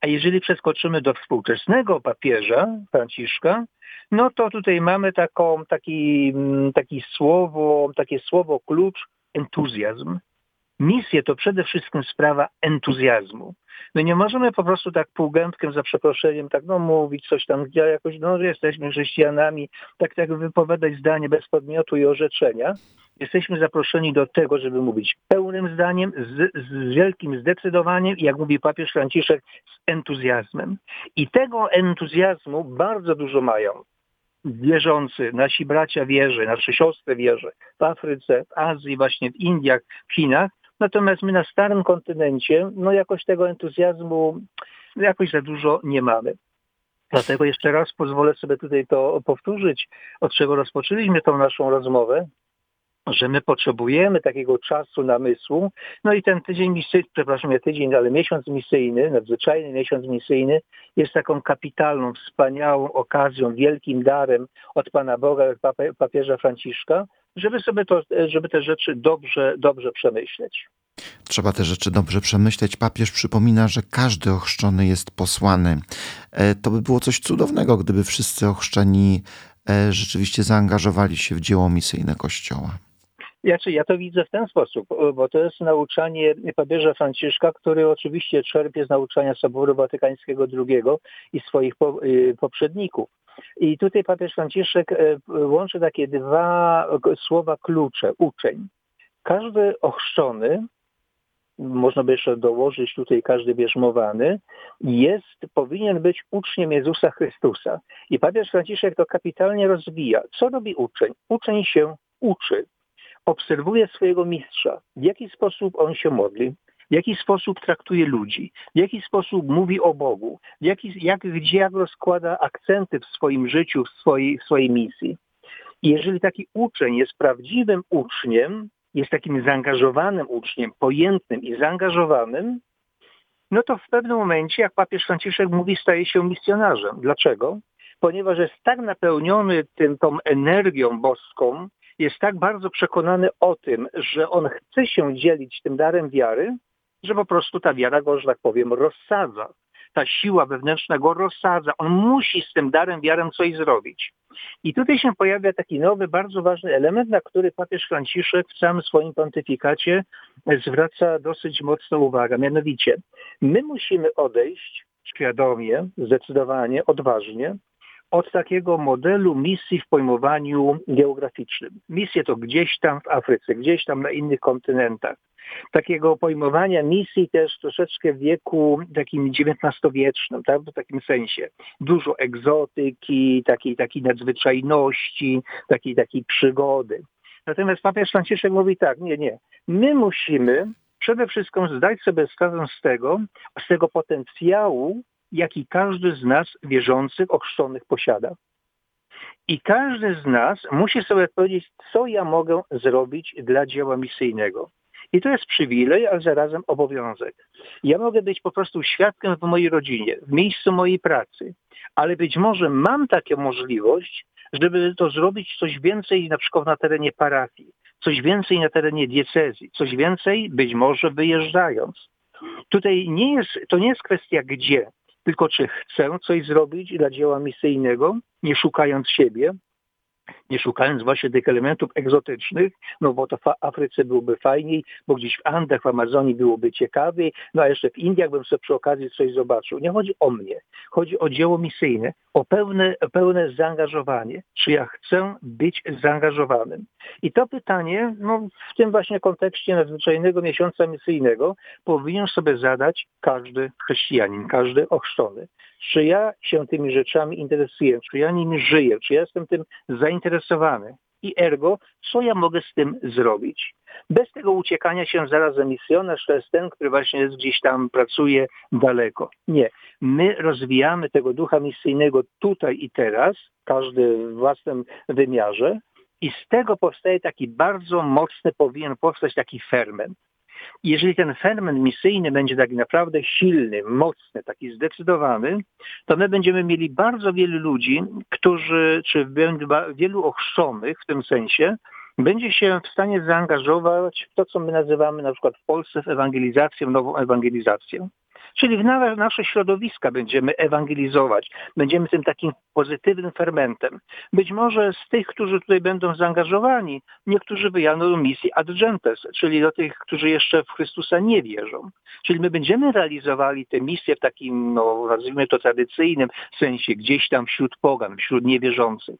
A jeżeli przeskoczymy do współczesnego papieża Franciszka, no to tutaj mamy taką, taki, mm, taki słowo, takie słowo klucz entuzjazm. Misje to przede wszystkim sprawa entuzjazmu. My nie możemy po prostu tak półgębkiem, za przeproszeniem, tak no mówić coś tam, gdzie jakoś, no jesteśmy chrześcijanami, tak tak wypowiadać zdanie bez podmiotu i orzeczenia. Jesteśmy zaproszeni do tego, żeby mówić pełnym zdaniem, z, z wielkim zdecydowaniem jak mówi papież Franciszek, z entuzjazmem. I tego entuzjazmu bardzo dużo mają wierzący, nasi bracia wierzy, nasze siostry wierzy w Afryce, w Azji, właśnie w Indiach, w Chinach. Natomiast my na starym kontynencie, no jakoś tego entuzjazmu jakoś za dużo nie mamy. Dlatego jeszcze raz pozwolę sobie tutaj to powtórzyć, od czego rozpoczęliśmy tą naszą rozmowę, że my potrzebujemy takiego czasu namysłu. No i ten tydzień misyjny, przepraszam, nie tydzień, ale miesiąc misyjny, nadzwyczajny miesiąc misyjny jest taką kapitalną, wspaniałą okazją, wielkim darem od Pana Boga, papieża Franciszka, żeby sobie to, żeby te rzeczy dobrze, dobrze przemyśleć. Trzeba te rzeczy dobrze przemyśleć. Papież przypomina, że każdy ochrzczony jest posłany. E, to by było coś cudownego, gdyby wszyscy ochrzczeni e, rzeczywiście zaangażowali się w dzieło misyjne Kościoła. Znaczy, ja to widzę w ten sposób, bo to jest nauczanie papieża Franciszka, który oczywiście czerpie z nauczania Soboru Watykańskiego II i swoich y, poprzedników. I tutaj papież Franciszek e, łączy takie dwa słowa klucze, uczeń. Każdy ochrzczony, można by jeszcze dołożyć tutaj każdy bierzmowany, jest, powinien być uczniem Jezusa Chrystusa. I papież Franciszek to kapitalnie rozwija. Co robi uczeń? Uczeń się uczy obserwuje swojego mistrza, w jaki sposób on się modli, w jaki sposób traktuje ludzi, w jaki sposób mówi o Bogu, w jaki, jak, gdzie jak rozkłada akcenty w swoim życiu, w swojej, w swojej misji. I jeżeli taki uczeń jest prawdziwym uczniem, jest takim zaangażowanym uczniem, pojętnym i zaangażowanym, no to w pewnym momencie, jak papież Franciszek mówi, staje się misjonarzem. Dlaczego? Ponieważ jest tak napełniony tym, tą energią boską, jest tak bardzo przekonany o tym, że on chce się dzielić tym darem wiary, że po prostu ta wiara go, że tak powiem, rozsadza. Ta siła wewnętrzna go rozsadza. On musi z tym darem wiarem coś zrobić. I tutaj się pojawia taki nowy, bardzo ważny element, na który papież Franciszek w całym swoim pontyfikacie zwraca dosyć mocno uwagę. Mianowicie, my musimy odejść świadomie, zdecydowanie, odważnie od takiego modelu misji w pojmowaniu geograficznym. Misje to gdzieś tam w Afryce, gdzieś tam na innych kontynentach. Takiego pojmowania misji też troszeczkę w wieku takim XIX-wiecznym, tak? w takim sensie. Dużo egzotyki, takiej, takiej nadzwyczajności, takiej, takiej przygody. Natomiast papież Franciszek mówi tak, nie, nie. My musimy przede wszystkim zdać sobie sprawę z tego, z tego potencjału, jaki każdy z nas wierzących, ochrzczonych posiada. I każdy z nas musi sobie powiedzieć, co ja mogę zrobić dla dzieła misyjnego. I to jest przywilej, ale zarazem obowiązek. Ja mogę być po prostu świadkiem w mojej rodzinie, w miejscu mojej pracy, ale być może mam taką możliwość, żeby to zrobić coś więcej na przykład na terenie parafii, coś więcej na terenie diecezji, coś więcej być może wyjeżdżając. Tutaj nie jest, to nie jest kwestia gdzie, tylko czy chcę coś zrobić dla dzieła misyjnego, nie szukając siebie, nie szukając właśnie tych elementów egzotycznych, no bo to w Afryce byłoby fajniej, bo gdzieś w Andach, w Amazonii byłoby ciekawiej, no a jeszcze w Indiach bym sobie przy okazji coś zobaczył. Nie chodzi o mnie, chodzi o dzieło misyjne, o pełne, pełne zaangażowanie. Czy ja chcę być zaangażowanym? I to pytanie, no w tym właśnie kontekście nadzwyczajnego miesiąca misyjnego powinien sobie zadać każdy chrześcijanin, każdy ochrzczony czy ja się tymi rzeczami interesuję, czy ja nimi żyję, czy ja jestem tym zainteresowany. I ergo, co ja mogę z tym zrobić? Bez tego uciekania się zarazem misjonarz to jest ten, który właśnie jest gdzieś tam, pracuje daleko. Nie. My rozwijamy tego ducha misyjnego tutaj i teraz, każdy w własnym wymiarze i z tego powstaje taki bardzo mocny, powinien powstać taki ferment jeżeli ten fenomen misyjny będzie tak naprawdę silny, mocny, taki zdecydowany, to my będziemy mieli bardzo wielu ludzi, którzy, czy wielu ochrzczonych w tym sensie, będzie się w stanie zaangażować w to, co my nazywamy na przykład w Polsce w ewangelizację, nową ewangelizację. Czyli w nasze środowiska będziemy ewangelizować, będziemy tym takim pozytywnym fermentem. Być może z tych, którzy tutaj będą zaangażowani, niektórzy wyjadą do misji ad gentes, czyli do tych, którzy jeszcze w Chrystusa nie wierzą. Czyli my będziemy realizowali te misje w takim, no, nazwijmy to tradycyjnym sensie, gdzieś tam wśród pogan, wśród niewierzących.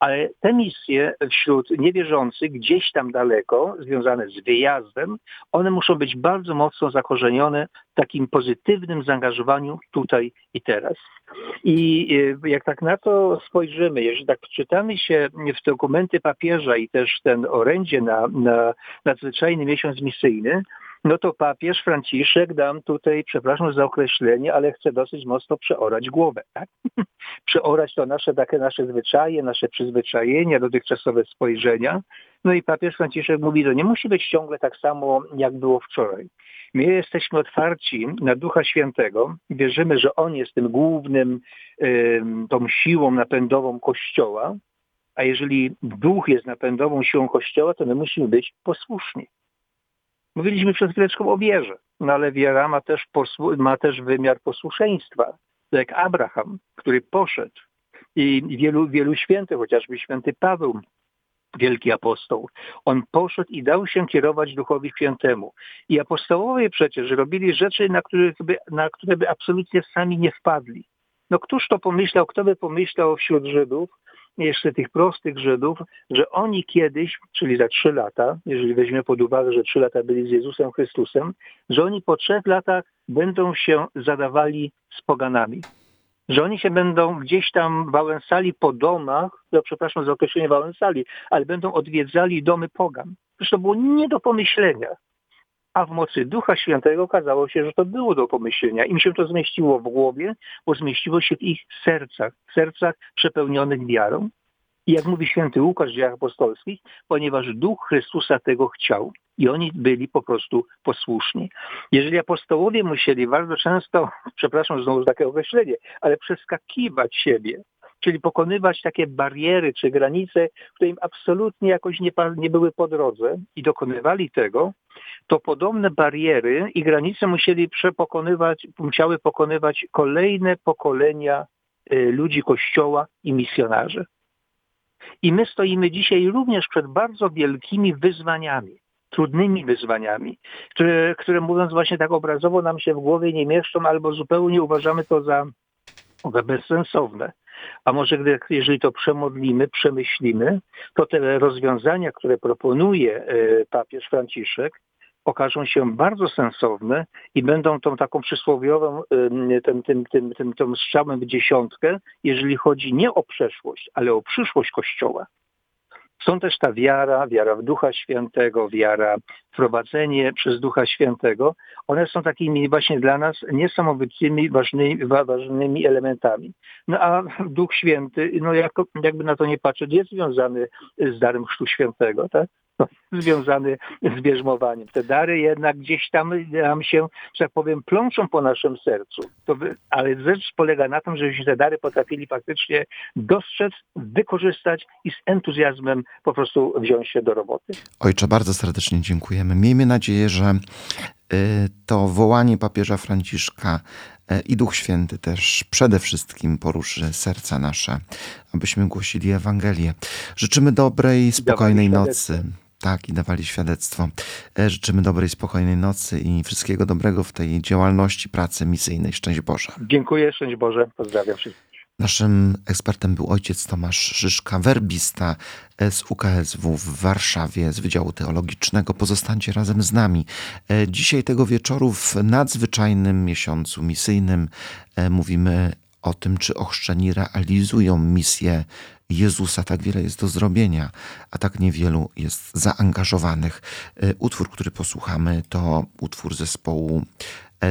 Ale te misje wśród niewierzących, gdzieś tam daleko, związane z wyjazdem, one muszą być bardzo mocno zakorzenione w takim pozytywnym zaangażowaniu tutaj i teraz. I e, jak tak na to spojrzymy, jeżeli tak czytamy się w dokumenty papieża i też ten orędzie na, na nadzwyczajny miesiąc misyjny, no to papież Franciszek dam tutaj, przepraszam za określenie, ale chce dosyć mocno przeorać głowę. Tak? przeorać to nasze takie nasze zwyczaje, nasze przyzwyczajenia, dotychczasowe spojrzenia. No i papież Franciszek mówi, że nie musi być ciągle tak samo, jak było wczoraj. My jesteśmy otwarci na Ducha Świętego, wierzymy, że On jest tym głównym, tą siłą napędową Kościoła, a jeżeli Duch jest napędową siłą Kościoła, to my musimy być posłuszni. Mówiliśmy przed chwileczką o wierze, no ale wiara ma też, ma też wymiar posłuszeństwa. jak Abraham, który poszedł i wielu, wielu świętych, chociażby święty Paweł, wielki apostoł. On poszedł i dał się kierować Duchowi Świętemu. I apostołowie przecież robili rzeczy, na, by, na które by absolutnie sami nie wpadli. No któż to pomyślał, kto by pomyślał wśród Żydów, jeszcze tych prostych Żydów, że oni kiedyś, czyli za trzy lata, jeżeli weźmiemy pod uwagę, że trzy lata byli z Jezusem Chrystusem, że oni po trzech latach będą się zadawali z poganami. Że oni się będą gdzieś tam wałęsali po domach, no przepraszam za określenie wałęsali, ale będą odwiedzali domy pogan. Zresztą to było nie do pomyślenia a w mocy Ducha Świętego okazało się, że to było do pomyślenia. Im się to zmieściło w głowie, bo zmieściło się w ich sercach, w sercach przepełnionych wiarą. I jak mówi święty Łukasz w dziejach apostolskich, ponieważ Duch Chrystusa tego chciał i oni byli po prostu posłuszni. Jeżeli apostołowie musieli bardzo często, przepraszam znowu za takie określenie, ale przeskakiwać siebie, czyli pokonywać takie bariery czy granice, które im absolutnie jakoś nie, nie były po drodze i dokonywali tego, to podobne bariery i granice musieli przepokonywać, musiały pokonywać kolejne pokolenia y, ludzi Kościoła i misjonarzy. I my stoimy dzisiaj również przed bardzo wielkimi wyzwaniami, trudnymi wyzwaniami, które, które mówiąc właśnie tak obrazowo nam się w głowie nie mieszczą albo zupełnie uważamy to za, za bezsensowne. A może gdy, jeżeli to przemodlimy, przemyślimy, to te rozwiązania, które proponuje e, papież Franciszek, okażą się bardzo sensowne i będą tą taką przysłowiową, tym, tym, tym, tym, tym strzałem w dziesiątkę, jeżeli chodzi nie o przeszłość, ale o przyszłość Kościoła. Są też ta wiara, wiara w Ducha Świętego, wiara, prowadzenie przez Ducha Świętego. One są takimi właśnie dla nas niesamowitymi ważnymi, ważnymi elementami. No a Duch Święty, no jako, jakby na to nie patrzeć, jest związany z darem Chrztu Świętego, tak? związany z bierzmowaniem. Te dary jednak gdzieś tam nam się, że tak powiem, plączą po naszym sercu. To, ale rzecz polega na tym, żebyśmy te dary potrafili faktycznie dostrzec, wykorzystać i z entuzjazmem po prostu wziąć się do roboty. Ojcze, bardzo serdecznie dziękujemy. Miejmy nadzieję, że y, to wołanie papieża Franciszka i Duch Święty też przede wszystkim poruszy serca nasze, abyśmy głosili Ewangelię. Życzymy dobrej, spokojnej nocy. Tak, i dawali świadectwo. E, życzymy dobrej, spokojnej nocy i wszystkiego dobrego w tej działalności, pracy misyjnej. Szczęść Boże. Dziękuję, szczęść Boże. Pozdrawiam wszystkich. Naszym ekspertem był ojciec Tomasz Szyszka, werbista z UKSW w Warszawie z Wydziału Teologicznego. Pozostańcie razem z nami. E, dzisiaj tego wieczoru w nadzwyczajnym miesiącu misyjnym e, mówimy o tym, czy ochrzczeni realizują misję Jezusa. Tak wiele jest do zrobienia, a tak niewielu jest zaangażowanych. E, utwór, który posłuchamy, to utwór zespołu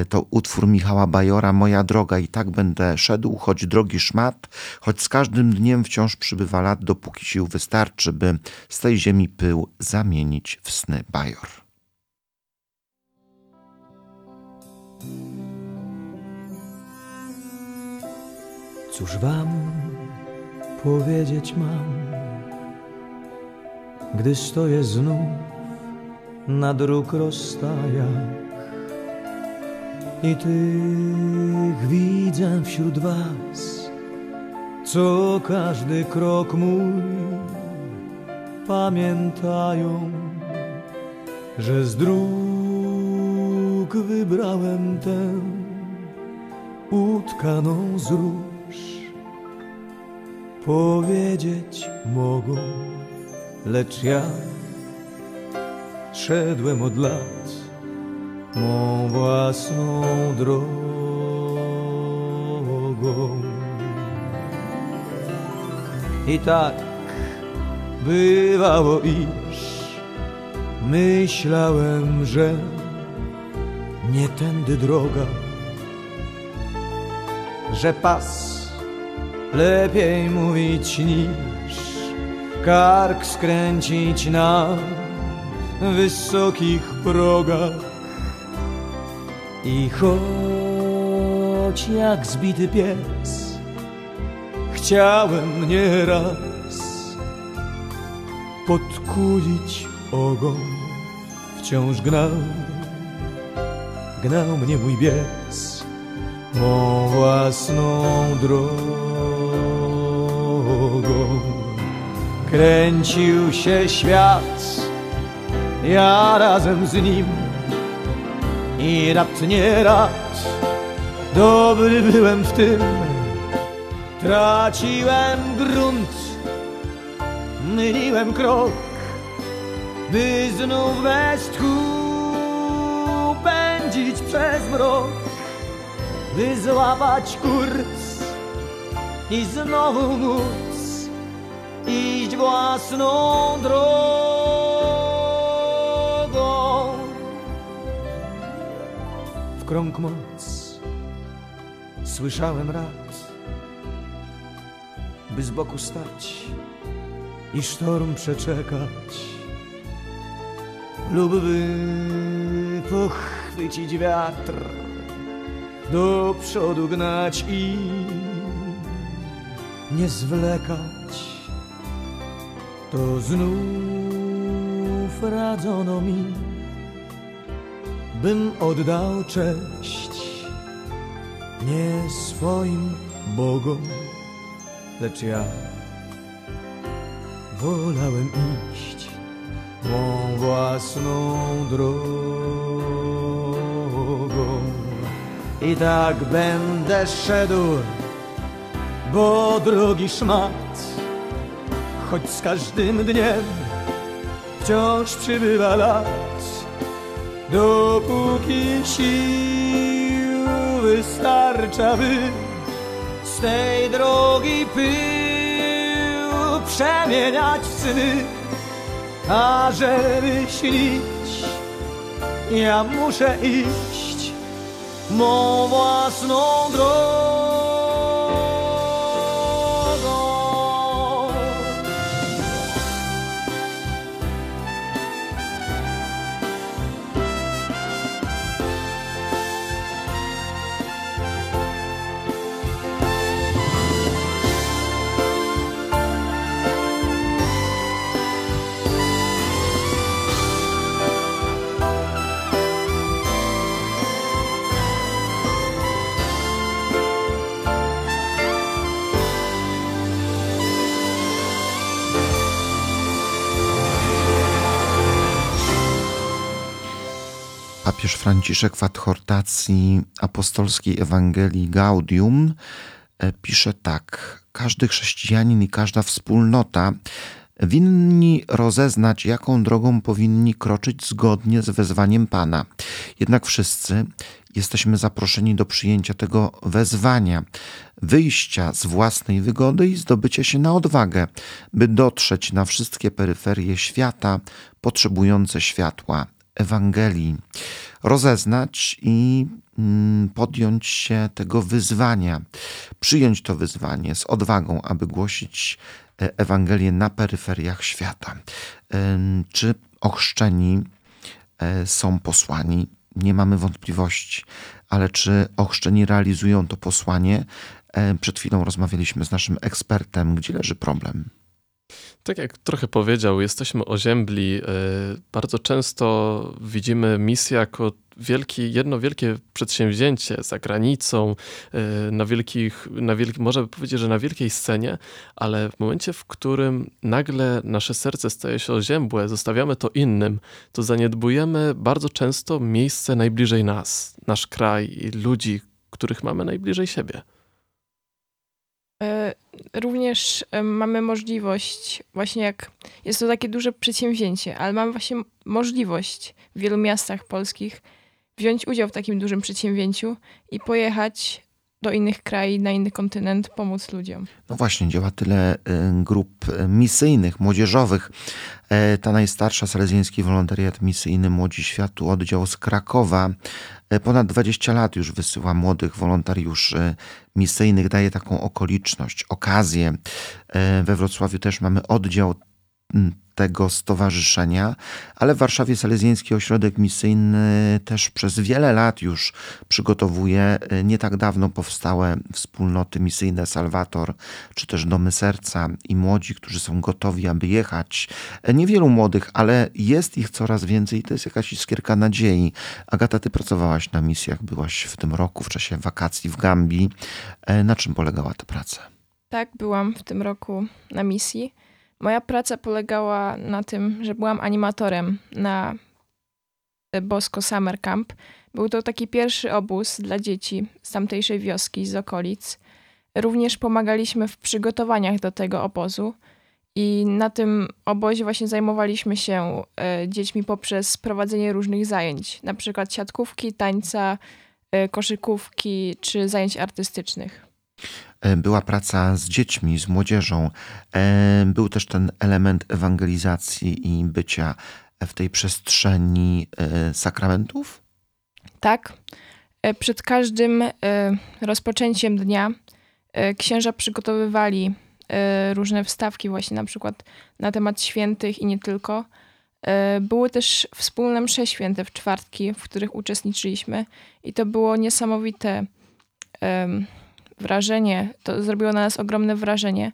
to utwór Michała Bajora, Moja droga i tak będę szedł, choć drogi szmat, choć z każdym dniem wciąż przybywa lat, dopóki sił wystarczy, by z tej ziemi pył zamienić w sny Bajor. Cóż wam powiedzieć mam, gdy stoję znów na dróg rozstajach. I tych widzę wśród was, co każdy krok mój pamiętają, że z dróg wybrałem tę utkaną z róż. Powiedzieć mogą, lecz ja szedłem od lat mą własną drogą. I tak bywało, iż myślałem, że nie tędy droga, że pas lepiej mówić niż kark skręcić na wysokich progach. I choć jak zbity pies chciałem nieraz podkulić ogon, wciąż gnał, gnał mnie mój bies mą własną drogą. Kręcił się świat, ja razem z nim i rapt nie rad, dobry byłem w tym, traciłem grunt, myliłem krok, by znów bez tchu pędzić przez mrok, by złapać kurs i znowu móc iść własną drogą. Krąg moc. Słyszałem rad, by z boku stać i sztorm przeczekać, lub by pochwycić wiatr, do przodu gnać i nie zwlekać. To znów radzono mi, bym oddał cześć nie swoim Bogom, lecz ja wolałem iść mą własną drogą. I tak będę szedł, bo drogi szmat, choć z każdym dniem wciąż przybywa lat, dopóki sił wystarcza, by z tej drogi pył przemieniać w sny, a żeby śnić, ja muszę iść mą własną drogą. Papież Franciszek w adhortacji apostolskiej Ewangelii Gaudium e, pisze tak: Każdy chrześcijanin i każda wspólnota winni rozeznać, jaką drogą powinni kroczyć zgodnie z wezwaniem Pana. Jednak wszyscy jesteśmy zaproszeni do przyjęcia tego wezwania, wyjścia z własnej wygody i zdobycia się na odwagę, by dotrzeć na wszystkie peryferie świata potrzebujące światła. Ewangelii, rozeznać i mm, podjąć się tego wyzwania, przyjąć to wyzwanie z odwagą, aby głosić e, Ewangelię na peryferiach świata. Czy ochrzczeni e, są posłani? Nie mamy wątpliwości, ale czy ochrzczeni realizują to posłanie? E, przed chwilą rozmawialiśmy z naszym ekspertem, gdzie leży problem. Tak jak trochę powiedział, jesteśmy oziębli. Bardzo często widzimy misję jako wielki, jedno wielkie przedsięwzięcie za granicą, e, na wielkich, na wielki, można by powiedzieć, że na wielkiej scenie, ale w momencie, w którym nagle nasze serce staje się oziębłe, zostawiamy to innym, to zaniedbujemy bardzo często miejsce najbliżej nas, nasz kraj i ludzi, których mamy najbliżej siebie. E, również e, mamy możliwość, właśnie jak jest to takie duże przedsięwzięcie, ale mamy właśnie możliwość w wielu miastach polskich wziąć udział w takim dużym przedsięwzięciu i pojechać do innych krajów, na inny kontynent, pomóc ludziom. No właśnie, działa tyle y, grup y, misyjnych, młodzieżowych. E, ta najstarsza, Salezjański Wolontariat Misyjny Młodzi Światu, oddział z Krakowa, e, ponad 20 lat już wysyła młodych wolontariuszy misyjnych, daje taką okoliczność, okazję. E, we Wrocławiu też mamy oddział tego stowarzyszenia, ale w Warszawie Salezjański Ośrodek Misyjny też przez wiele lat już przygotowuje e, nie tak dawno powstałe wspólnoty misyjne Salwator, czy też Domy Serca i młodzi, którzy są gotowi, aby jechać. E, niewielu młodych, ale jest ich coraz więcej i to jest jakaś iskierka nadziei. Agata, ty pracowałaś na misjach, byłaś w tym roku w czasie wakacji w Gambii. E, na czym polegała ta praca? Tak, byłam w tym roku na misji. Moja praca polegała na tym, że byłam animatorem na Bosco Summer Camp. Był to taki pierwszy obóz dla dzieci z tamtejszej wioski, z okolic. Również pomagaliśmy w przygotowaniach do tego obozu. I na tym obozie właśnie zajmowaliśmy się e, dziećmi poprzez prowadzenie różnych zajęć, na przykład siatkówki, tańca, e, koszykówki czy zajęć artystycznych. E, była praca z dziećmi, z młodzieżą. E, był też ten element ewangelizacji i bycia w tej przestrzeni e, sakramentów? Tak. Przed każdym rozpoczęciem dnia księża przygotowywali różne wstawki, właśnie na przykład na temat świętych i nie tylko. Były też wspólne msze święte w czwartki, w których uczestniczyliśmy, i to było niesamowite wrażenie, to zrobiło na nas ogromne wrażenie,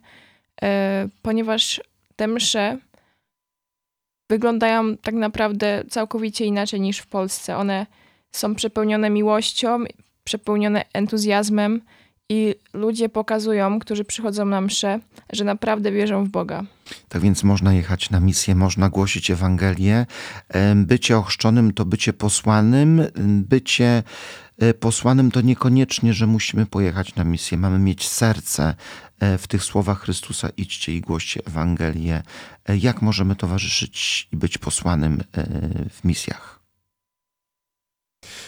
e, ponieważ te msze wyglądają tak naprawdę całkowicie inaczej niż w Polsce. One są przepełnione miłością, przepełnione entuzjazmem i ludzie pokazują, którzy przychodzą na msze, że naprawdę wierzą w Boga. Tak więc można jechać na misję, można głosić Ewangelię. Bycie ochrzczonym to bycie posłanym, bycie e, posłanym to niekoniecznie, że musimy pojechać na misję. Mamy mieć serce e, w tych słowach Chrystusa: idźcie i głoście Ewangelię. E, jak możemy towarzyszyć i być posłanym w misjach?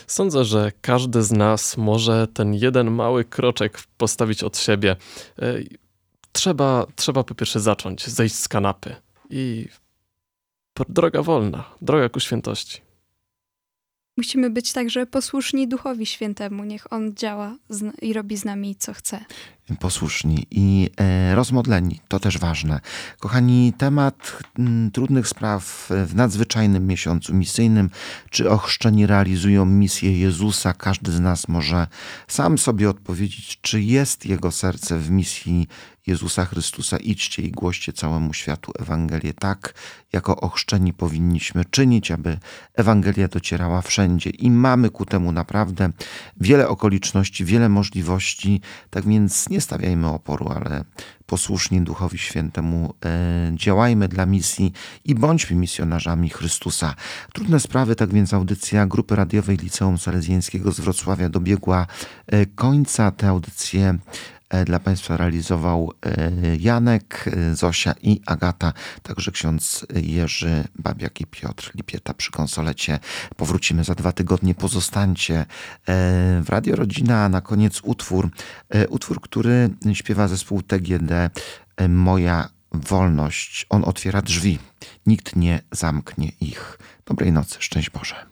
Sądzę, że każdy z nas może ten jeden mały kroczek postawić od siebie. E, trzeba, trzeba po pierwsze zacząć, zejść z kanapy i droga wolna, droga ku świętości. Musimy być także posłuszni Duchowi Świętemu. Niech On działa i robi z nami, co chce posłuszni i e, rozmodleni. To też ważne. Kochani, temat trudnych spraw w nadzwyczajnym miesiącu misyjnym. Czy ochrzczeni realizują misję Jezusa? Każdy z nas może sam sobie odpowiedzieć, czy jest jego serce w misji Jezusa Chrystusa. Idźcie i głoście całemu światu Ewangelię tak, jako ochrzczeni powinniśmy czynić, aby Ewangelia docierała wszędzie. I mamy ku temu naprawdę wiele okoliczności, wiele możliwości. Tak więc nie stawiajmy oporu, ale posłuszni Duchowi Świętemu e, działajmy dla misji i bądźmy misjonarzami Chrystusa. Trudne sprawy, tak więc audycja Grupy Radiowej Liceum Salezjańskiego z Wrocławia dobiegła e, końca. Te audycje dla Państwa realizował e, Janek, e, Zosia i Agata, także ksiądz Jerzy Babiak i Piotr Lipieta przy konsolecie. Powrócimy za dwa tygodnie. Pozostańcie w Radio Rodzina. Na koniec utwór, utwór, który śpiewa zespół TGD Moja wolność. On otwiera drzwi. Nikt nie zamknie ich. Dobrej nocy. Szczęść Boże.